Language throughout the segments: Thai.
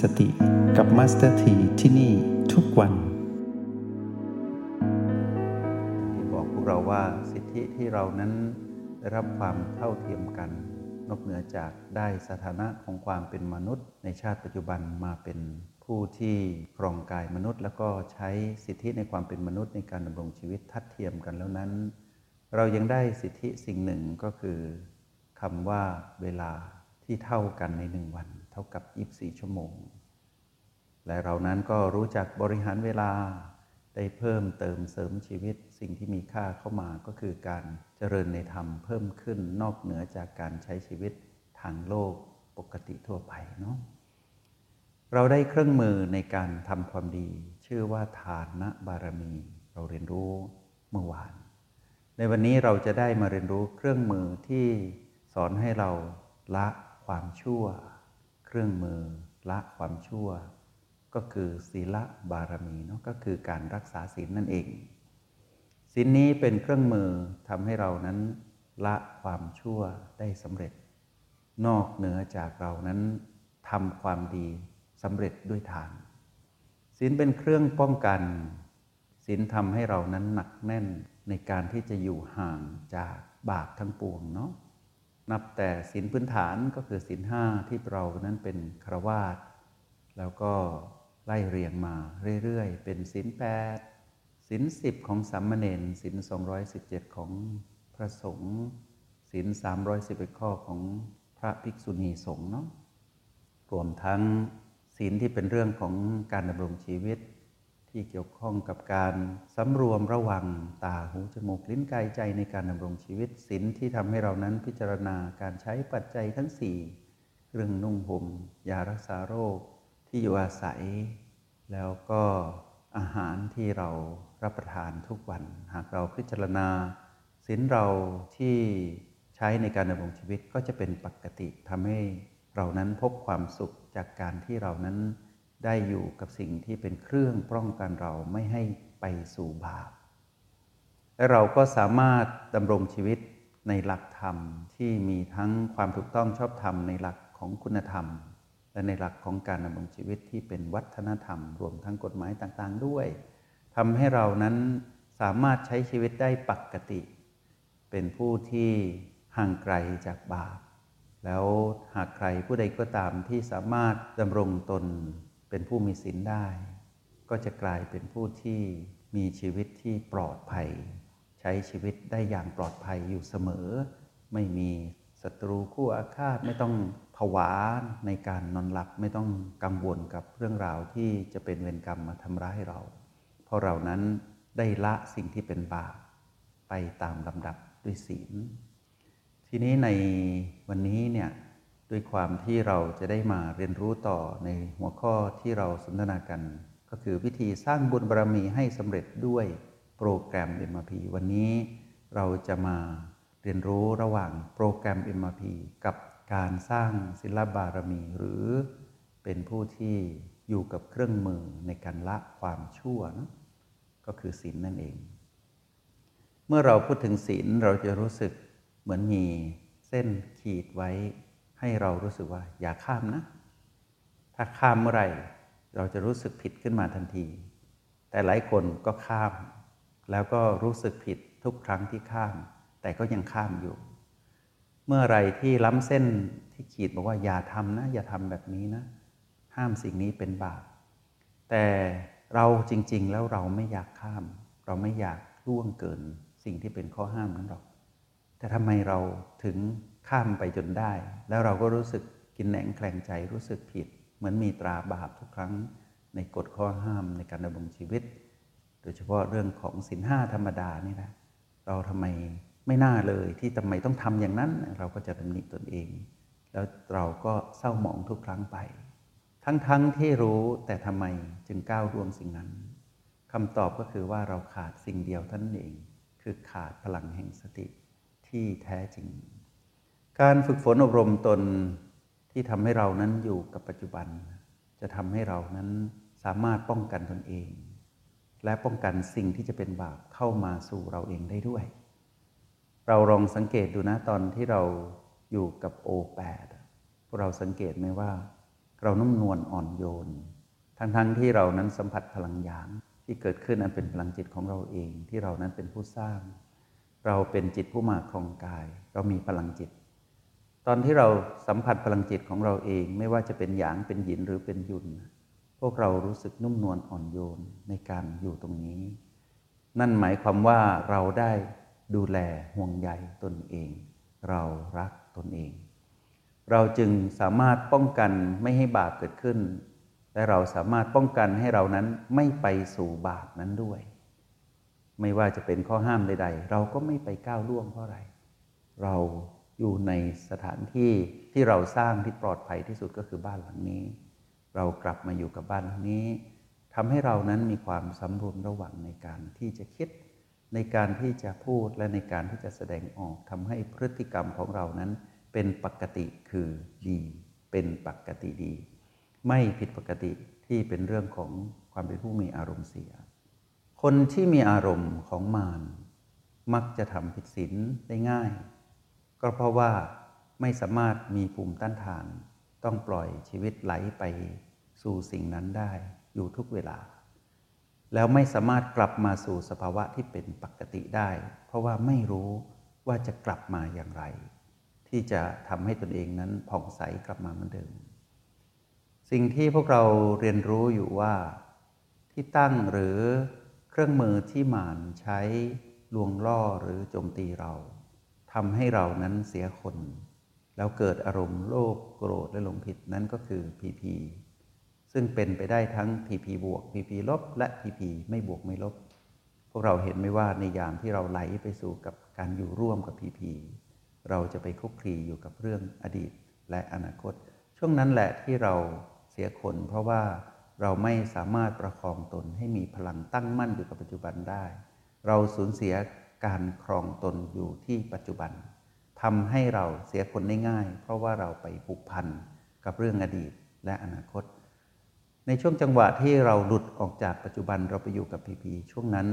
สติกับ Master T ที่นี่ทุกวัน ที่บอกพวกเราว่าสิทธิที่เรานั้นได้รับความเท่าเทียมกัน นอกเหนือจากได้สถานะของความเป็นมนุษย์ในชาติปัจจุบันมาเป็นผู้ที่ครองกายมนุษย์ แล้วก็ใช้สิทธิในความเป็นมนุษย์ในการดำรงชีวิตทัดเทียมกันแล้วนั้น เรายังได้สิทธิสิ่งหนึ่งก็คือคำว่าเวลาที่เท่ากันในหนึ่งวัน เท่ากับ 24 ชั่วโมง และเรานั้นก็รู้จักบริหารเวลาได้เพิ่มเติมเสริมชีวิต สิ่งที่มีค่าเข้ามาก็คือการเจริญในธรรมเพิ่มขึ้นนอกเหนือจากการใช้ชีวิตทางโลกปกติทั่วไปเนาะเราได้เครื่องมือในการทำความดี ชื่อว่าทานนะบารมี เราเรียนรู้เมื่อวาน ในวันนี้เราจะได้มาเรียนรู้เครื่องมือที่สอนให้เราละความชั่ว เครื่องมือละความชั่ว ก็คือศีลบารมีเนาะก็คือการรักษาศีลนั่นเองศีลนี้เป็นเครื่องมือทำให้เรานั้นละความชั่วได้สำเร็จ นอกเหนือจากเรานั้นทำความดีสำเร็จด้วยทานศีลเป็นเครื่องป้องกันศีลทำให้เรานั้นหนักแน่นในการที่จะอยู่ห่างจากบาปทั้งปวงเนาะนับแต่ศีลพื้นฐานก็คือศีลห้าที่เรานั้นเป็นครวาสแล้วก็ ไล่เรียงมาเรื่อยๆ เป็นศีลแปดศีลสิบของสัมมเนนศีลสองร้อยสิบเจ็ดของพระสงฆ์ศีลสามร้อยสิบเอ็ดข้อของพระภิกษุณีสงฆ์เนาะรวมทั้งศีลที่เป็นเรื่องของการดำรงชีวิต ที่เกี่ยวข้องกับการสำรวมระวังตาหูจมูกลิ้นกายใจในการดำรงชีวิตศีลที่ทำให้เรานั้นพิจารณาการใช้ปัจจัยทั้งสี่เรื่องนุ่งห่มยารักษาโรค ที่อยู่อาศัย แล้วก็อาหารที่เรารับประทานทุกวัน หากเราพิจารณาศีลเราที่ใช้ในการดำรงชีวิตก็จะเป็นปกติทำให้เรานั้นพบความสุขจากการที่เรานั้นได้อยู่กับสิ่งที่เป็นเครื่องป้องกันเราไม่ให้ไปสู่บาป และเราก็สามารถดำรงชีวิตในหลักธรรมที่มีทั้งความถูกต้องชอบธรรมในหลักของคุณธรรม และในหลักของการดำรงชีวิตที่เป็นวัฒนธรรม รวมทั้งกฎหมายต่างๆ ด้วยทำให้เรานั้นสามารถใช้ชีวิตได้ปกติ เป็นผู้ที่ห่างไกลจากบาป แล้วหากใครผู้ใดก็ตามที่สามารถดำรงตนเป็นผู้มีศีลได้ ก็จะกลายเป็นผู้ที่มีชีวิตที่ปลอดภัย ใช้ชีวิตได้อย่างปลอดภัยอยู่เสมอ ไม่มี ศัตรูคู่อาฆาตไม่ต้องผวาในการนอนหลับไม่ต้องกังวลกับเรื่องราวที่จะเป็นเวรกรรมมาทำร้ายเรา เพราะเรานั้นได้ละสิ่งที่เป็นบาปไปตามลำดับด้วยศีล ทีนี้ในวันนี้เนี่ยด้วยความที่เราจะได้มาเรียนรู้ต่อในหัวข้อที่เราสนทนากัน ก็คือวิธีสร้างบุญบารรมีให้สำเร็จด้วยโปรแกรม MRP วันนี้เราจะมา เรียนรู้ระหว่างโปรแกรม MRP กับการสร้างศิลบารมี หรือเป็นผู้ที่อยู่กับเครื่องมือในการละความชั่วนะก็คือศีลนั่นเอง เมื่อเราพูดถึงศีลเราจะรู้สึกเหมือนมีเส้นขีดไว้ ให้เรารู้สึกว่าอย่าข้ามนะ ถ้าข้ามเมื่อไหร่เราจะรู้สึกผิดขึ้นมาทันที แต่หลายคนก็ข้าม แล้วก็รู้สึกผิดทุกครั้งที่ข้าม แต่ก็ยังข้ามอยู่ เมื่อไรที่ล้ำเส้นที่ขีดบอกว่าอย่าทำนะ อย่าทำแบบนี้นะ ห้ามสิ่งนี้เป็นบาปแต่เราจริง ๆ แล้วเราไม่อยากข้าม เราไม่อยากล่วงเกินสิ่งที่เป็นข้อห้ามนั้นหรอก แต่ทำไมเราถึงข้ามไปจนได้ แล้วเราก็รู้สึกกินแหนงแคลงใจรู้สึกผิด เหมือนมีตราบาปทุกครั้งในกฎข้อห้ามในการดำรงชีวิต โดยเฉพาะเรื่องของสินห้าธรรมดานี่แหละเราทำไม ไม่น่าเลยที่ทำไมต้องทำอย่างนั้น เราก็จะดำหนิตนเอง แล้วเราก็เศร้าหมองทุกครั้งไป ทั้งๆทที่รู้แต่ทำไมจึงก้าวร่วงสิ่งนั้นคำตอบก็คือว่าเราขาดสิ่งเดียวท่านเอง คือขาดพลังแห่งสติที่แท้จริง การฝึกฝนอบรมตนที่ทำให้เรานั้นอยู่กับปัจจุบัน จะทำให้เรานั้นสามารถป้องกันตนเอง และป้องกันสิ่งที่จะเป็นบาปเข้ามาสู่เราเองได้ด้วย เราลองสังเกตดูนะตอนที่เราอยู่กับโอแปดพวกเราสังเกตไหมว่า เรานุ่มนวลอ่อนโยน ทั้งๆทที่เรานั้นสัมผัสพลังหยางที่เกิดขึ้นอันเป็นพลังจิตของเราเองที่เรานั้นเป็นผู้สร้าง เราเป็นจิตผู้มาครองกาย เรามีพลังจิต ตอนที่เราสัมผัสพลังจิตของเราเอง ไม่ว่าจะเป็นหยางเป็นหยินหรือเป็นยุนพวกเรารู้สึกนุ่มนวลอ่อนโยนในการอยู่ตรงนี้ นั่นหมายความว่าเราได้ ดูแลห่วงใยตนเอง เรารักตนเอง เราจึงสามารถป้องกันไม่ให้บาปเกิดขึ้น และเราสามารถป้องกันให้เรานั้นไม่ไปสู่บาปนั้นด้วย ไม่ว่าจะเป็นข้อห้ามใด ๆ เราก็ไม่ไปก้าวล่วงเพราะอะไร เราอยู่ในสถานที่ที่เราสร้างที่ปลอดภัยที่สุดก็คือบ้านหลังนี้ เรากลับมาอยู่กับบ้านหลังนี้ทำให้เรานั้นมีความสำรวมระหว่างในการที่จะคิด ในการที่จะพูดและในการที่จะแสดงออกทำให้พฤติกรรมของเรานั้น เป็นปกติคือดี เป็นปกติดี ไม่ผิดปกติที่เป็นเรื่องของความเป็นผู้มีอารมณ์เสีย คนที่มีอารมณ์ของมารมักจะทำผิดศีลได้ง่าย ก็เพราะว่าไม่สามารถมีภูมิต้านทาน ต้องปล่อยชีวิตไหลไปสู่สิ่งนั้นได้อยู่ทุกเวลา แล้วไม่สามารถกลับมาสู่สภาวะที่เป็นปกติได้ เพราะว่าไม่รู้ว่าจะกลับมาอย่างไร ที่จะทำให้ตนเองนั้นผ่องใสกลับมาเหมือนเดิม สิ่งที่พวกเราเรียนรู้อยู่ว่าที่ตั้งหรือเครื่องมือที่หมานใช้ลวงล่อหรือโจมตีเราทำให้เรานั้นเสียคน แล้วเกิดอารมณ์โลภโกรธและหลงผิดนั่นก็คือพีพี ซึ่งเป็นไปได้ทั้งพีพีบวกพีพีลบ และพีพีไม่บวกไม่ลบ พวกเราเห็นไหมว่าในยามที่เราไหลไปสู่กับการอยู่ร่วมกับพีพีเราจะไปคุกคีอยู่กับเรื่องอดีตและอนาคต ช่วงนั้นแหละที่เราเสียคนเพราะว่าเราไม่สามารถประคองตนให้มีพลังตั้งมั่นอยู่กับปัจจุบันได้ เราสูญเสียการครองตนอยู่ที่ปัจจุบันทำให้เราเสียคนได้ง่าย เพราะว่าเราไปผูกพันกับเรื่องอดีตและอนาคต ในช่วงจังหวะที่เราหลุดออกจากปัจจุบันเราไปอยู่กับพีพีช่วงนั้น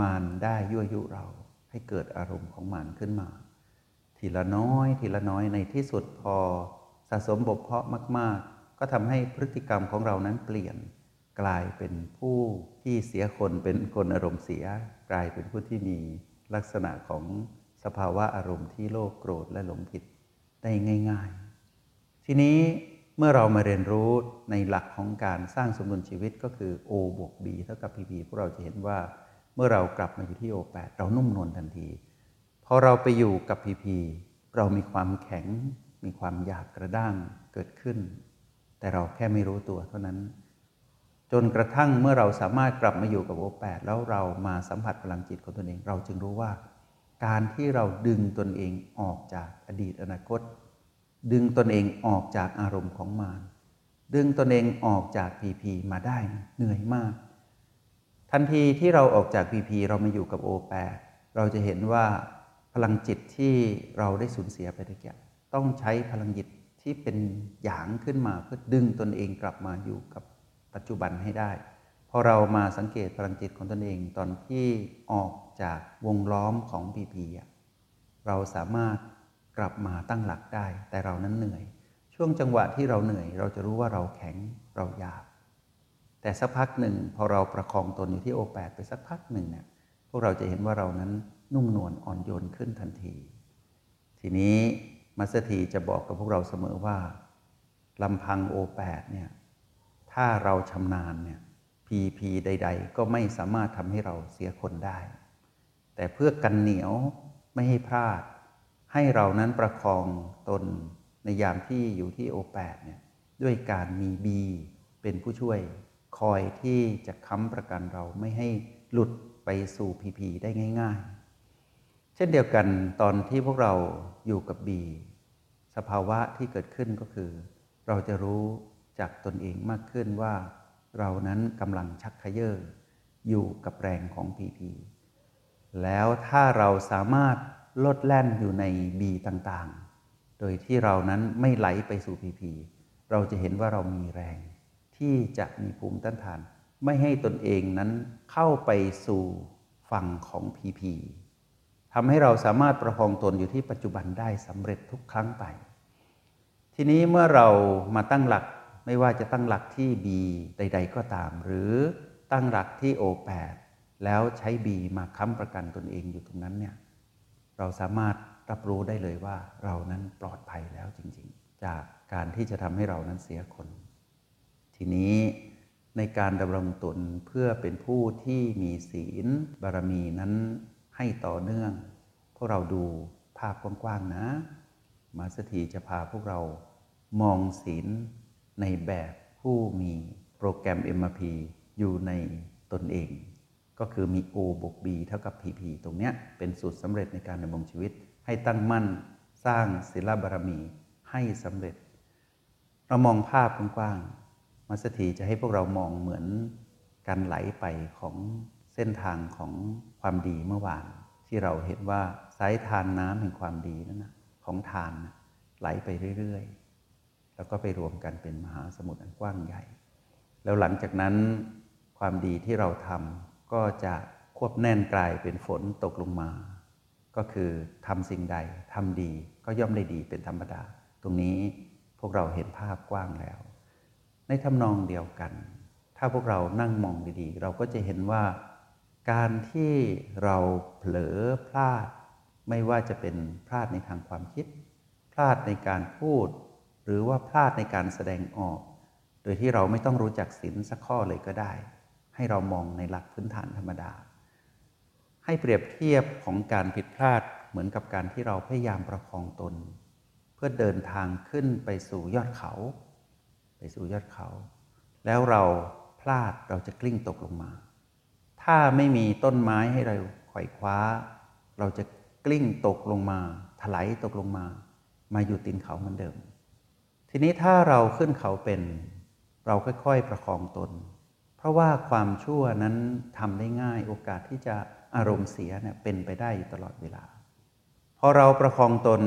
มารได้ยั่วยุเราให้เกิดอารมณ์ของมารขึ้นมา ทีละน้อยทีละน้อยในที่สุดพอสะสมบกเพาะมากก็ทำให้พฤติกรรมของเรานั้นเปลี่ยน กลายเป็นผู้ที่เสียคนเป็นคนอารมณ์เสีย กลายเป็นผู้ที่มีลักษณะของสภาวะอารมณ์ที่โลภโกรธและหลงผิดได้ง่าย ๆ ทีนี้ เมื่อเรามาเรียนรู้ในหลักของการสร้างสมดุลชีวิตก็คือ O บวก B เท่ากับ PP พวกเราจะเห็นว่าเมื่อเรากลับมาอยู่ที่ O8 เรานุ่มนวลทันที พอเราไปอยู่กับ PP เรามีความแข็ง มีความหยาบกระด้างเกิดขึ้น แต่เราแค่ไม่รู้ตัวเท่านั้น จนกระทั่งเมื่อเราสามารถกลับมาอยู่กับโอแปดแล้วเรามาสัมผัสพลังจิตของตนเอง เราจึงรู้ว่า การที่เราดึงตนเองออกจากอดีตอนาคต ดึงตนเองออกจากอารมณ์ของมารดึงตนเองออกจากพีพีมาได้เหนื่อยมาก ทันทีที่เราออกจากพีพีเรามาอยู่กับโอแปดเราจะเห็นว่าพลังจิตที่เราได้สูญเสียไปตะเกียต้องใช้พลังจิตที่เป็นหยางขึ้นมาเพื่อดึงตนเองกลับมาอยู่กับปัจจุบันให้ได้ พอเรามาสังเกตพลังจิตของตนเองตอนที่ออกจากวงล้อมของพีพีเราสามารถ กลับมาตั้งหลักได้ แต่เรานั้นเหนื่อย ช่วงจังหวะที่เราเหนื่อย เราจะรู้ว่าเราแข็งเราหยาบ แต่สักพักหนึ่งพอเราประคองตนอยู่ที่โอแปดไปสักพักหนึ่งเนี่ยพวกเราจะเห็นว่าเรานั้นนุ่มนวลอ่อนโยนขึ้นทันที ทีนี้มัสถีจะบอกกับพวกเราเสมอว่าลำพังโอแปดเนี่ยถ้าเราชำนาญเนี่ยพีพีใด ๆ ก็ไม่สามารถทำให้เราเสียคนได้ แต่เพื่อกันเหนียวไม่ให้พลาด ให้เรานั้นประคองตนในยามที่อยู่ที่โอแปดเนี่ยด้วยการมีบีเป็นผู้ช่วย คอยที่จะค้ำประกันเราไม่ให้หลุดไปสู่พีพีได้ง่าย ๆ เช่นเดียวกันตอนที่พวกเราอยู่กับบีสภาวะที่เกิดขึ้นก็คือ เราจะรู้จากตนเองมากขึ้นว่า เรานั้นกำลังชักขยเยออยู่กับแรงของพีพีแล้วถ้าเราสามารถ ลดแล่นอยู่ในบีต่างๆ โดยที่เรานั้นไม่ไหลไปสู่พีพีเราจะเห็นว่าเรามีแรง ที่จะมีภูมิต้านทาน ไม่ให้ตนเองนั้นเข้าไปสู่ฝั่งของพีพีทำให้เราสามารถประคองตนอยู่ที่ปัจจุบันได้สำเร็จทุกครั้งไป ทีนี้เมื่อเรามาตั้งหลักไม่ว่าจะตั้งหลักที่ B ใด ๆ ก็ตาม หรือตั้งหลักที่ O8 แล้วใช้ B มาค้ำประกันตนเองอยู่ตรงนั้นเนี่ย เราสามารถรับรู้ได้เลยว่าเรานั้นปลอดภัยแล้วจริงๆ จากการที่จะทำให้เรานั้นเสียคน ทีนี้ในการดำรงตนเพื่อเป็นผู้ที่มีศีลบารมีนั้นให้ต่อเนื่อง พวกเราดูภาพกว้างๆนะ มาสถีจะพาพวกเรามองศีลในแบบผู้มีโปรแกรม MRP อยู่ในตนเอง ก็คือมี O บวก B เท่ากับ PP ตรงเนี้ยเป็นสูตรสำเร็จในการดำรงชีวิต ให้ตั้งมั่นสร้างศีลบารมีให้สำเร็จ เรามองภาพกว้างๆมัสถีจะให้พวกเรามองเหมือนการไหลไปของเส้นทางของความดีเมื่อวาน ที่เราเห็นว่าสายทานน้ำแห่งความดีนั่นนะของทานไหลไปเรื่อยๆ แล้วก็ไปรวมกันเป็นมหาสมุทรอันกว้างใหญ่ แล้วหลังจากนั้นความดีที่เราทำ ก็จะควบแน่นกลายเป็นฝนตกลงมา ก็คือทำสิ่งใดทำดีก็ย่อมได้ดีเป็นธรรมดา ตรงนี้พวกเราเห็นภาพกว้างแล้ว ในทำนองเดียวกัน ถ้าพวกเรานั่งมองดีๆ เราก็จะเห็นว่า การที่เราเผลอพลาด ไม่ว่าจะเป็นพลาดในทางความคิด พลาดในการพูด หรือว่าพลาดในการแสดงออก โดยที่เราไม่ต้องรู้จักศีลสักข้อเลยก็ได้ ให้เรามองในหลักพื้นฐานธรรมดา ให้เปรียบเทียบของการผิดพลาดเหมือนกับการที่เราพยายามประคองตน เพื่อเดินทางขึ้นไปสู่ยอดเขา ไปสู่ยอดเขา แล้วเราพลาดเราจะกลิ้งตกลงมา ถ้าไม่มีต้นไม้ให้เราไขว่คว้า เราจะกลิ้งตกลงมาถลายตกลงมา มาอยู่ตีนเขาเหมือนเดิม ทีนี้ถ้าเราขึ้นเขาเป็น เราค่อยๆประคองตน เพราะว่าความชั่วนั้นทำได้ง่ายโอกาสที่จะอารมณ์เสียเนี่ยเป็นไปได้อยู่ตลอดเวลา พอเราประคองตน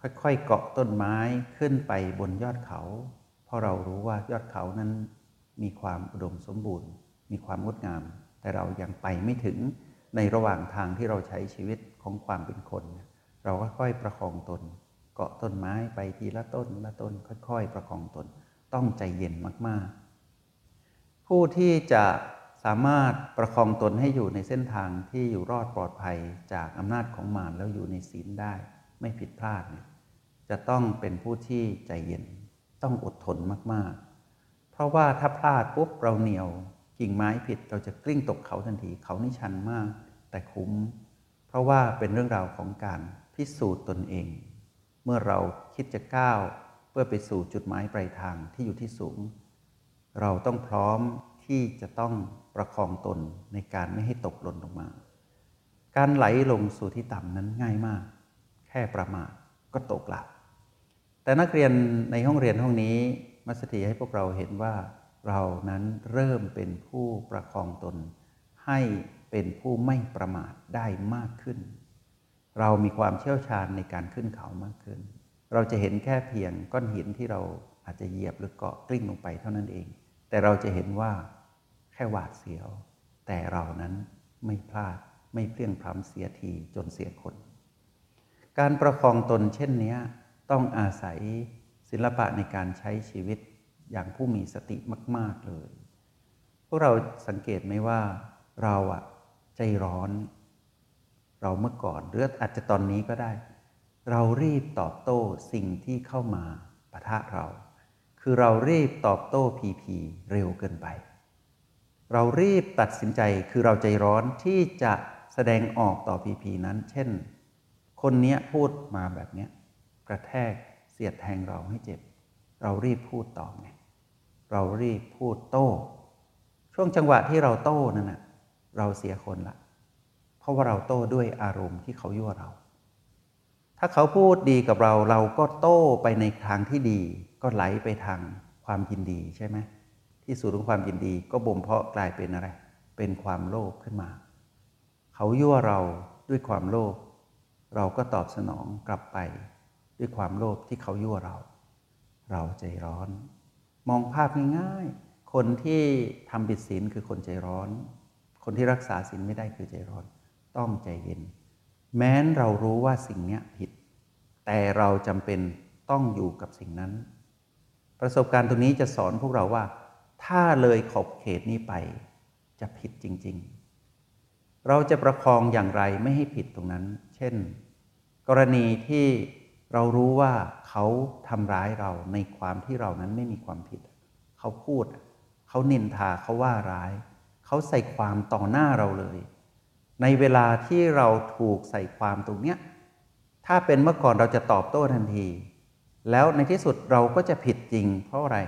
ค่อยๆเกาะต้นไม้ขึ้นไปบนยอดเขา เพราะเรารู้ว่ายอดเขานั้นมีความอุดมสมบูรณ์ มีความงดงาม แต่เรายังไปไม่ถึงในระหว่างทางที่เราใช้ชีวิตของความเป็นคน เราค่อยๆประคองตน เกาะต้นไม้ไปทีละต้นละต้น ค่อย ๆ ประคองตน ต้องใจเย็นมากๆ ผู้ที่จะสามารถประคองตนให้อยู่ในเส้นทางที่อยู่รอดปลอดภัยจากอำนาจของมารแล้วอยู่ในศีลได้ไม่ผิดพลาดเนี่ยจะต้องเป็นผู้ที่ใจเย็นต้องอดทนมากๆ เพราะว่าถ้าพลาดปุ๊บเราเหนียวกิ่งไม้ผิดเราจะกลิ้งตกเขาทันทีเขานี่ชันมาก แต่คุ้ม เพราะว่าเป็นเรื่องราวของการพิสูจน์ตนเอง เมื่อเราคิดจะก้าว เพื่อไปสู่จุดหมายปลายทางที่อยู่ที่สูง เราต้องพร้อมที่จะต้องประคองตนในการไม่ให้ตกหล่นลงมา การไหลลงสู่ที่ต่ำนั้นง่ายมาก แค่ประมาทก็ตกหลับ แต่นักเรียนในห้องเรียนห้องนี้มัสถีให้พวกเราเห็นว่าเรานั้นเริ่มเป็นผู้ประคองตน ให้เป็นผู้ไม่ประมาทได้มากขึ้น เรามีความเชี่ยวชาญในการขึ้นเขามากขึ้น เราจะเห็นแค่เพียงก้อนหินที่เราอาจจะเหยียบหรือเกาะกลิ้งลงไปเท่านั้นเอง แต่เราจะเห็นว่าแค่หวาดเสียว แต่เรานั้นไม่พลาดไม่เพลี่ยงพล้ำเสียทีจนเสียคน การประคองตนเช่นนี้ต้องอาศัยศิลปะในการใช้ชีวิตอย่างผู้มีสติมาก ๆ เลย พวกเราสังเกตไหมว่าเราอะใจร้อน เราเมื่อก่อนหรืออาจจะตอนนี้ก็ได้ เรารีบตอบโต้สิ่งที่เข้ามาปะทะเรา คือเรารีบตอบโต้พีพีเร็วเกินไป เรารีบตัดสินใจคือเราใจร้อนที่จะแสดงออกต่อพีพีนั้น เช่น คนนี้พูดมาแบบนี้กระแทกเสียดแทงเราให้เจ็บ เรารีบพูดตอบไงเรารีบพูดโต้ ช่วงจังหวะที่เราโต้นั่นนะเราเสียคนละเพราะว่าเราโต้ด้วยอารมณ์ที่เขายั่วเรา ถ้าเขาพูดดีกับเราเราก็โต้ไปในทางที่ดี ก็ไหลไปทางความยินดีใช่ไหมที่สุดของความยินดีก็บ่มเพาะกลายเป็นอะไร เป็นความโลภขึ้นมา เขายั่วเราด้วยความโลภเราก็ตอบสนองกลับไปด้วยความโลภที่เขายั่วเรา เราใจร้อน มองภาพง่ายๆ คนที่ทำบิดศีลคือคนใจร้อน คนที่รักษาศีลไม่ได้คือใจร้อน ต้องใจเย็น แม้นเรารู้ว่าสิ่งนี้ผิด แต่เราจำเป็นต้องอยู่กับสิ่งนั้น ประสบการณ์ตรงนี้จะสอนพวกเราว่า ถ้าเลยขอบเขตนี้ไป จะผิดจริง ๆ เราจะประคองอย่างไรไม่ให้ผิดตรงนั้น เช่น กรณีที่เรารู้ว่าเขาทำร้ายเราในความที่เรานั้นไม่มีความผิด เขาพูด เขานินทาเขาว่าร้าย เขาใส่ความต่อหน้าเราเลย ในเวลาที่เราถูกใส่ความตรงเนี้ยถ้าเป็นเมื่อก่อนเราจะตอบโต้ทันที แล้วในที่สุดเราก็จะผิดจริง เพราะอะไร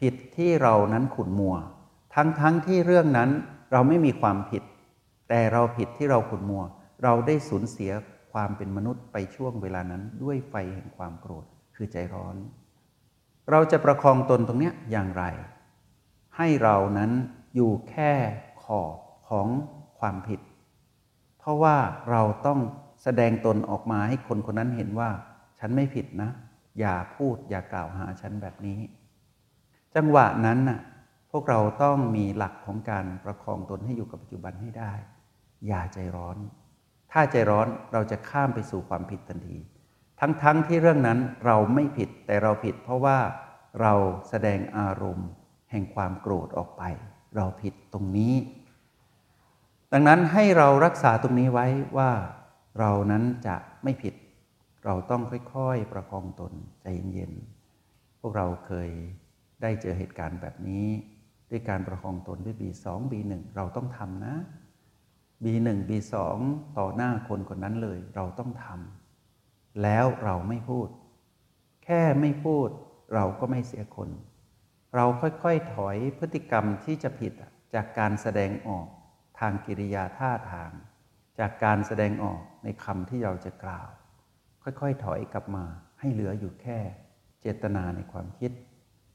ผิดที่เรานั้นขุนมัว ทั้งๆทที่เรื่องนั้นเราไม่มีความผิด แต่เราผิดที่เราขุนมัว เราได้สูญเสียความเป็นมนุษย์ไปช่วงเวลานั้นด้วยไฟแห่งความโกรธคือใจร้อน เราจะประคองตนตรงนี้อย่างไร ให้เรานั้นอยู่แค่ขอบของความผิด เพราะว่าเราต้องแสดงตนออกมาให้คนคนนั้นเห็นว่า ฉันไม่ผิดนะ อย่าพูดอย่ากล่าวหาฉันแบบนี้ จังหวะนั้นน่ะพวกเราต้องมีหลักของการประคองตนให้อยู่กับปัจจุบันให้ได้ อย่าใจร้อน ถ้าใจร้อนเราจะข้ามไปสู่ความผิดทันที ทั้งๆทที่เรื่องนั้นเราไม่ผิดแต่เราผิด เพราะว่าเราแสดงอารมณ์ แห่งความโกรธออกไป เราผิดตรงนี้ ดังนั้นให้เรารักษาตรงนี้ไว้ว่าเรานั้นจะไม่ผิด เราต้องค่อยๆประคองตนใจเย็นๆ พวกเราเคยได้เจอเหตุการณ์แบบนี้ ด้วยการประคองตนด้วย B2 B1 เราต้องทำนะ B1 B2 ต่อหน้าคนคนนั้นเลย เราต้องทำแล้วเราไม่พูด แค่ไม่พูดเราก็ไม่เสียคน เราค่อยๆถอยพฤติกรรมที่จะผิดจากการแสดงออกทางกิริยาท่าทาง จากการแสดงออกในคำที่เราจะกล่าว ค่อยๆ ถอยกลับมาให้เหลืออยู่แค่เจตนาในความคิด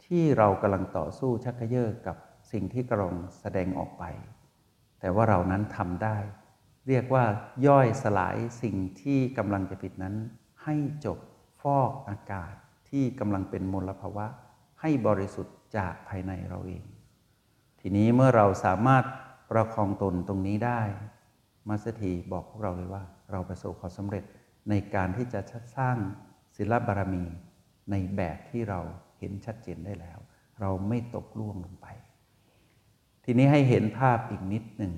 ที่เรากำลังต่อสู้ชักเยอะกับสิ่งที่กำลังแสดงออกไป แต่ว่าเรานั้นทำได้ เรียกว่าย่อยสลายสิ่งที่กำลังจะผิดนั้น ให้จบฟอกอากาศที่กำลังเป็นมลภาวะ ให้บริสุทธิ์จากภายในเราเอง ทีนี้เมื่อเราสามารถประคองตนตรงนี้ได้มาสถีบอกพวกเราเลยว่า เราประสบความสำเร็จ ในการที่จะสร้างศิลบารมีในแบบที่เราเห็นชัดเจนได้แล้ว เราไม่ตกล่วงลงไป ทีนี้ให้เห็นภาพอีกนิดหนึ่ง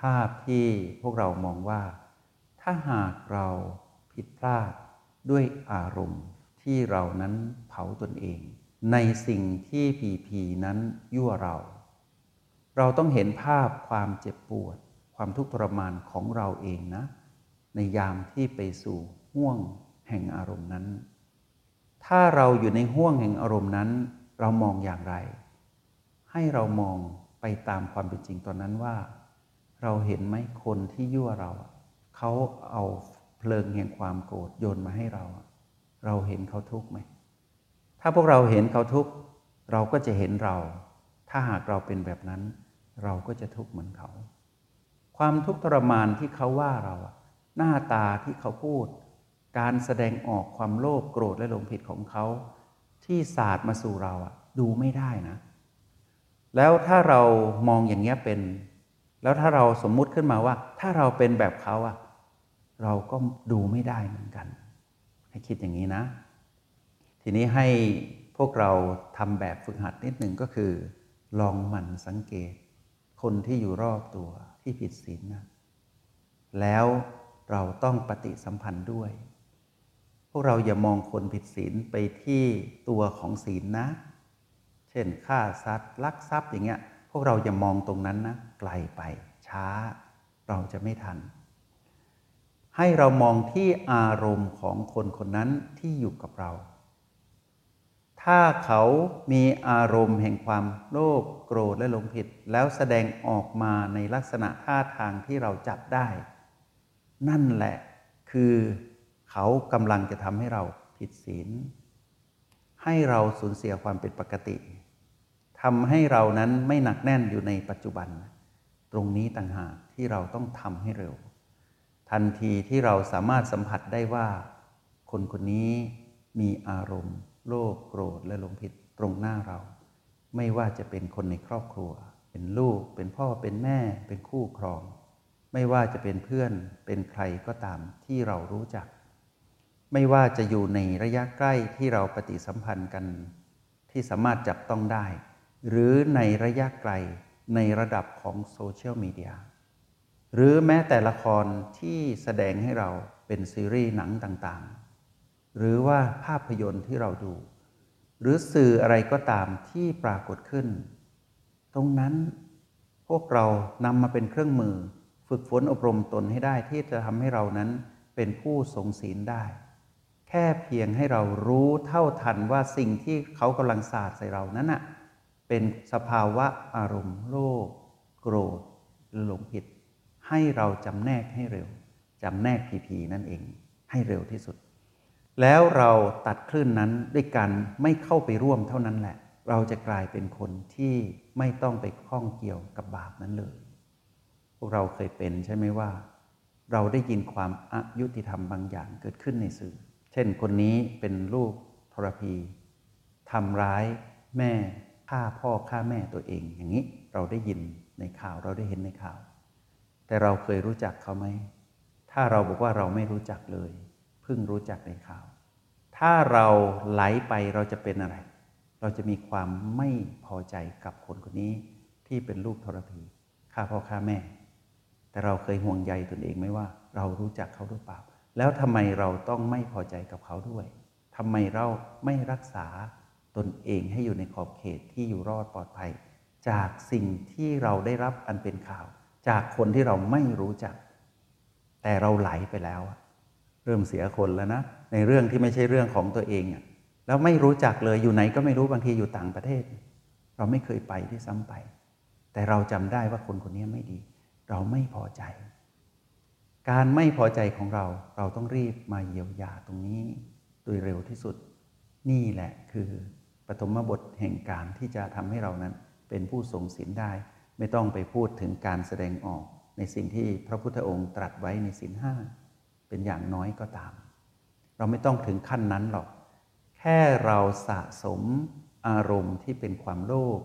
ภาพที่พวกเรามองว่า ถ้าหากเราผิดพลาดด้วยอารมณ์ที่เรานั้นเผาตนเอง ในสิ่งที่ผีผีนั้นยั่วเรา เราต้องเห็นภาพความเจ็บปวด ความทุกข์ทรมานของเราเองนะ ในยามที่ไปสู่ห่วงแห่งอารมณ์นั้น ถ้าเราอยู่ในห่วงแห่งอารมณ์นั้น เรามองอย่างไร ให้เรามองไปตามความเป็นจริงตอนนั้นว่า เราเห็นไหมคนที่ยั่วเรา เขาเอาเพลิงแห่งความโกรธโยนมาให้เรา เราเห็นเขาทุกข์ไหม ถ้าพวกเราเห็นเขาทุกข์เราก็จะเห็นเรา ถ้าหากเราเป็นแบบนั้น เราก็จะทุกข์เหมือนเขา ความทุกข์ทรมานที่เขาว่าเรา หน้าตาที่เขาพูด การแสดงออกความโลภโกรธและหลงผิดของเขาที่ศาสตร์มาสู่เราอะดูไม่ได้นะ แล้วถ้าเรามองอย่างเงี้ยเป็น แล้วถ้าเราสมมุติขึ้นมาว่า ถ้าเราเป็นแบบเขาอะเราก็ดูไม่ได้เหมือนกัน ให้คิดอย่างนี้นะ ทีนี้ให้พวกเราทำแบบฝึกหัดนิดหนึ่งก็คือ ลองหมั่นสังเกต คนที่อยู่รอบตัวที่ผิดศีลนะแล้ว เราต้องปฏิสัมพันธ์ด้วย พวกเราอย่ามองคนผิดศีลไปที่ตัวของศีลนะ เช่นฆ่าสัตว์ลักทรัพย์อย่างเงี้ย พวกเราอย่ามองตรงนั้นนะไกลไปช้า เราจะไม่ทัน ให้เรามองที่อารมณ์ของคนคนนั้นที่อยู่กับเรา ถ้าเขามีอารมณ์แห่งความโลภโกรธและหลงผิด แล้วแสดงออกมาในลักษณะท่าทางที่เราจับได้ นั่นแหละคือเขากำลังจะทำให้เราผิดศีล ให้เราสูญเสียความเป็นปกติทำให้เรานั้นไม่หนักแน่นอยู่ในปัจจุบัน ตรงนี้ต่างหากที่เราต้องทำให้เร็ว ทันทีที่เราสามารถสัมผัสได้ว่า คนคนนี้มีอารมณ์ โลภโกรธและหลงผิดตรงหน้าเรา ไม่ว่าจะเป็นคนในครอบครัว เป็นลูก เป็นพ่อเป็นแม่ เป็นคู่ครอง ไม่ว่าจะเป็นเพื่อนเป็นใครก็ตามที่เรารู้จัก ไม่ว่าจะอยู่ในระยะใกล้ที่เราปฏิสัมพันธ์กัน ที่สามารถจับต้องได้ หรือในระยะไกลในระดับของโซเชียลมีเดียหรือแม้แต่ละครที่แสดงให้เราเป็นซีรีส์หนังต่างๆ หรือว่าภาพยนตร์ที่เราดู หรือสื่ออะไรก็ตามที่ปรากฏขึ้น ตรงนั้นพวกเรานำมาเป็นเครื่องมือ ฝึกฝนอบรมตนให้ได้ที่จะทำให้เรานั้นเป็นผู้ทรงศีลได้ แค่เพียงให้เรารู้เท่าทันว่าสิ่งที่เขากำลังสาดใส่เรานั้นน่ะเป็นสภาวะอารมณ์โลภโกรธหรือหลงผิด ให้เราจำแนกให้เร็วจำแนกผีผีนั่นเองให้เร็วที่สุด แล้วเราตัดคลื่นนั้นด้วยการไม่เข้าไปร่วมเท่านั้นแหละ เราจะกลายเป็นคนที่ไม่ต้องไปข้องเกี่ยวกับบาปนั้นเลย วกเราเคยเป็นใช่ไหมว่า เราได้ยินความอายุติธรรมบางอย่างเกิดขึ้นในสื่อ เช่นคนนี้เป็นลูกทรพีทำร้ายแม่ฆ่าพ่อฆ่าแม่ตัวเอง อย่างนี้เราได้ยินในข่าวเราได้เห็นในข่าว แต่เราเคยรู้จักเขาไหม ถ้าเราบอกว่าเราไม่รู้จักเลย เพิ่งรู้จักในข่าว ถ้าเราไหลไปเราจะเป็นอะไร เราจะมีความไม่พอใจกับคนคนนี้ที่เป็นลูกทรพีฆ่าพ่อฆ่าแม่ แต่เราเคยห่วงใยตนเองไหมว่า เรารู้จักเขาหรือเปล่า แล้วทำไมเราต้องไม่พอใจกับเขาด้วยทำไมเราไม่รักษาตนเองให้อยู่ในขอบเขตที่อยู่รอดปลอดภัย จากสิ่งที่เราได้รับอันเป็นข่าว จากคนที่เราไม่รู้จัก แต่เราไหลไปแล้ว เริ่มเสียคนแล้วนะ ในเรื่องที่ไม่ใช่เรื่องของตัวเองอะแล้วไม่รู้จักเลยอยู่ไหนก็ไม่รู้บางทีอยู่ต่างประเทศ เราไม่เคยไปที่ซ้ำไป แต่เราจำได้ว่าคนคนนี้ไม่ดี เราไม่พอใจ การไม่พอใจของเราเราต้องรีบมาเยียวยาตรงนี้โดยเร็วที่สุด นี่แหละคือปฐมบทแห่งการที่จะทำให้เรานั้นเป็นผู้ทรงศีลได้ ไม่ต้องไปพูดถึงการแสดงออกในสิ่งที่พระพุทธองค์ตรัสไว้ในศีลห้าเป็นอย่างน้อยก็ตาม เราไม่ต้องถึงขั้นนั้นหรอก แค่เราสะสมอารมณ์ที่เป็นความโลภ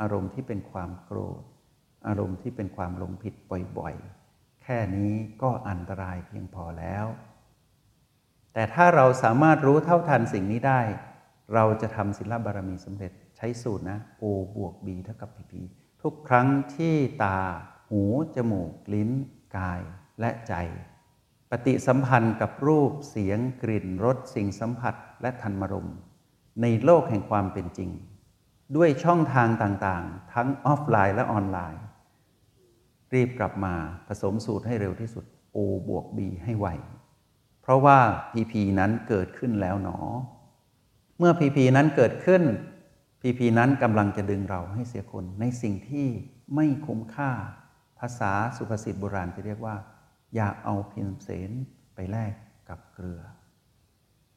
อารมณ์ที่เป็นความโกรธ อารมณ์ที่เป็นความหลงผิดบ่อยๆ แค่นี้ก็อันตรายเพียงพอแล้ว แต่ถ้าเราสามารถรู้เท่าทันสิ่งนี้ได้ เราจะทำศิลบารมีสำเร็จใช้สูตรนะ O บวก B เท่ากับ PP ทุกครั้งที่ตา หู จมูก ลิ้น กาย และใจ ปฏิสัมพันธ์กับรูป เสียง กลิ่น รส สิ่งสัมผัส และธรรมรม ในโลกแห่งความเป็นจริง ด้วยช่องทางต่างๆ ทั้งออฟไลน์และออนไลน์ รีบกลับมาผสมสูตรให้เร็วที่สุด O บวก B ให้ไว เพราะว่า PP นั้นเกิดขึ้นแล้วหนอ เมื่อ PP นั้นเกิดขึ้น PP นั้นกำลังจะดึงเราให้เสียคนในสิ่งที่ไม่คุ้มค่า ภาษาสุภาษิตโบราณจะเรียกว่า อย่าเอาพินเสนไปแลกกับเกลือ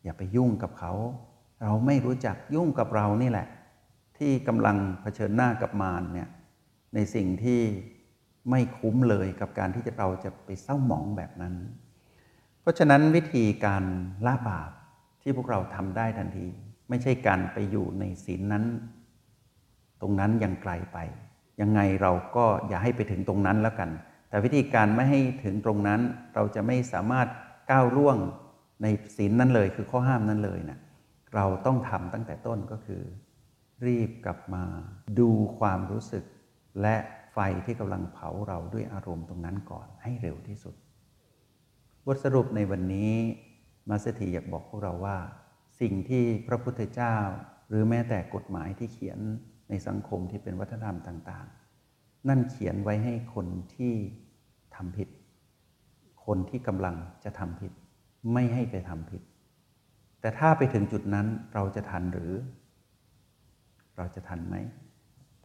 อย่าไปยุ่งกับเขา เราไม่รู้จักยุ่งกับเรานี่แหละ ที่กำลังเผชิญหน้ากับมารเนี่ยในสิ่งที่ ไม่คุ้มเลยกับการที่เราจะไปเศร้าหมองแบบนั้น เพราะฉะนั้นวิธีการละบาปที่พวกเราทำได้ทันที ไม่ใช่การไปอยู่ในศีลนั้น ตรงนั้นยังไกลไป ยังไงเราก็อย่าให้ไปถึงตรงนั้นแล้วกัน แต่วิธีการไม่ให้ถึงตรงนั้นเราจะไม่สามารถก้าวล่วงในศีลนั้นเลยคือข้อห้ามนั้นเลยนะเราต้องทำตั้งแต่ต้นก็คือ รีบกลับมาดูความรู้สึกและ ฟที่กำลังเผาเราด้วยอารมณ์ตรงนั้นก่อนให้เร็วที่สุด บทสรุปในวันนี้มาสถีอยากบอกพวกเราว่า สิ่งที่พระพุทธเจ้า หรือแม้แต่กฎหมายที่เขียนในสังคมที่เป็นวัฒนธรรมต่าง ๆ นั่นเขียนไว้ให้คนที่ทำผิด คนที่กำลังจะทำผิด ไม่ให้ไปทำผิด แต่ถ้าไปถึงจุดนั้นเราจะทันหรือ เราจะทันไหม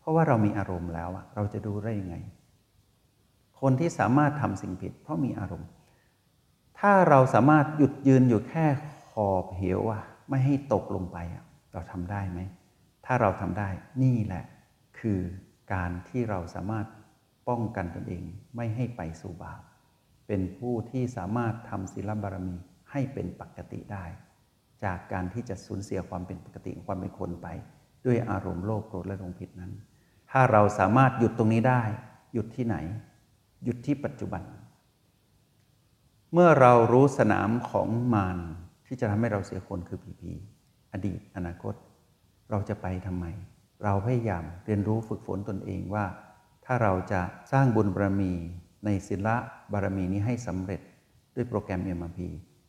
เพราะว่าเรามีอารมณ์แล้วเราจะดูได้ยังไง คนที่สามารถทำสิ่งผิด เพราะมีอารมณ์ ถ้าเราสามารถหยุดยืนอยู่แค่ขอบเหวอะไม่ให้ตกลงไปเราทำได้ไหม ถ้าเราทำได้นี่แหละ คือการที่เราสามารถป้องกันตนเองไม่ให้ไปสู่บาปเป็นผู้ที่สามารถทำศีลบารมีให้เป็นปกติได้ จากการที่จะสูญเสียความเป็นปกติของความเป็นคนไป ด้วยอารมณ์โลภโกรธและหลงผิดนั้น ถ้าเราสามารถหยุดตรงนี้ได้ หยุดที่ไหน หยุดที่ปัจจุบัน เมื่อเรารู้สนามของมารที่จะทำให้เราเสียคนคือผีผีอดีต อนาคต เราจะไปทำไม เราพยายามเรียนรู้ฝึกฝนตนเองว่า ถ้าเราจะสร้างบุญบารมีในศิละบารมีนี้ให้สำเร็จด้วยโปรแกรม MRP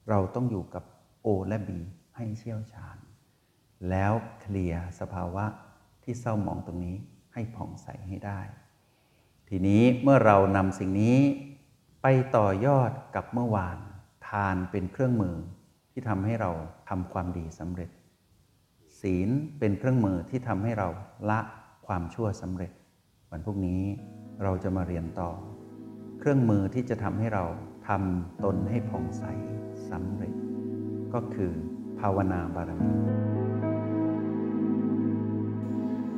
เราต้องอยู่กับ O และ B ให้เชี่ยวชาญ แล้วเคลียร์สภาวะที่เศร้าหมองตรงนี้ ให้ผ่องใสให้ได้ ทีนี้เมื่อเรานำสิ่งนี้ไปต่อยอดกับเมื่อวาน ทานเป็นเครื่องมือที่ทำให้เราทำความดีสำเร็จ ศีลเป็นเครื่องมือที่ทำให้เราละความชั่วสำเร็จ วันพรุ่งนี้เราจะมาเรียนต่อ เครื่องมือที่จะทำให้เราทำตนให้ผ่องใสสำเร็จ ก็คือภาวนาบารมี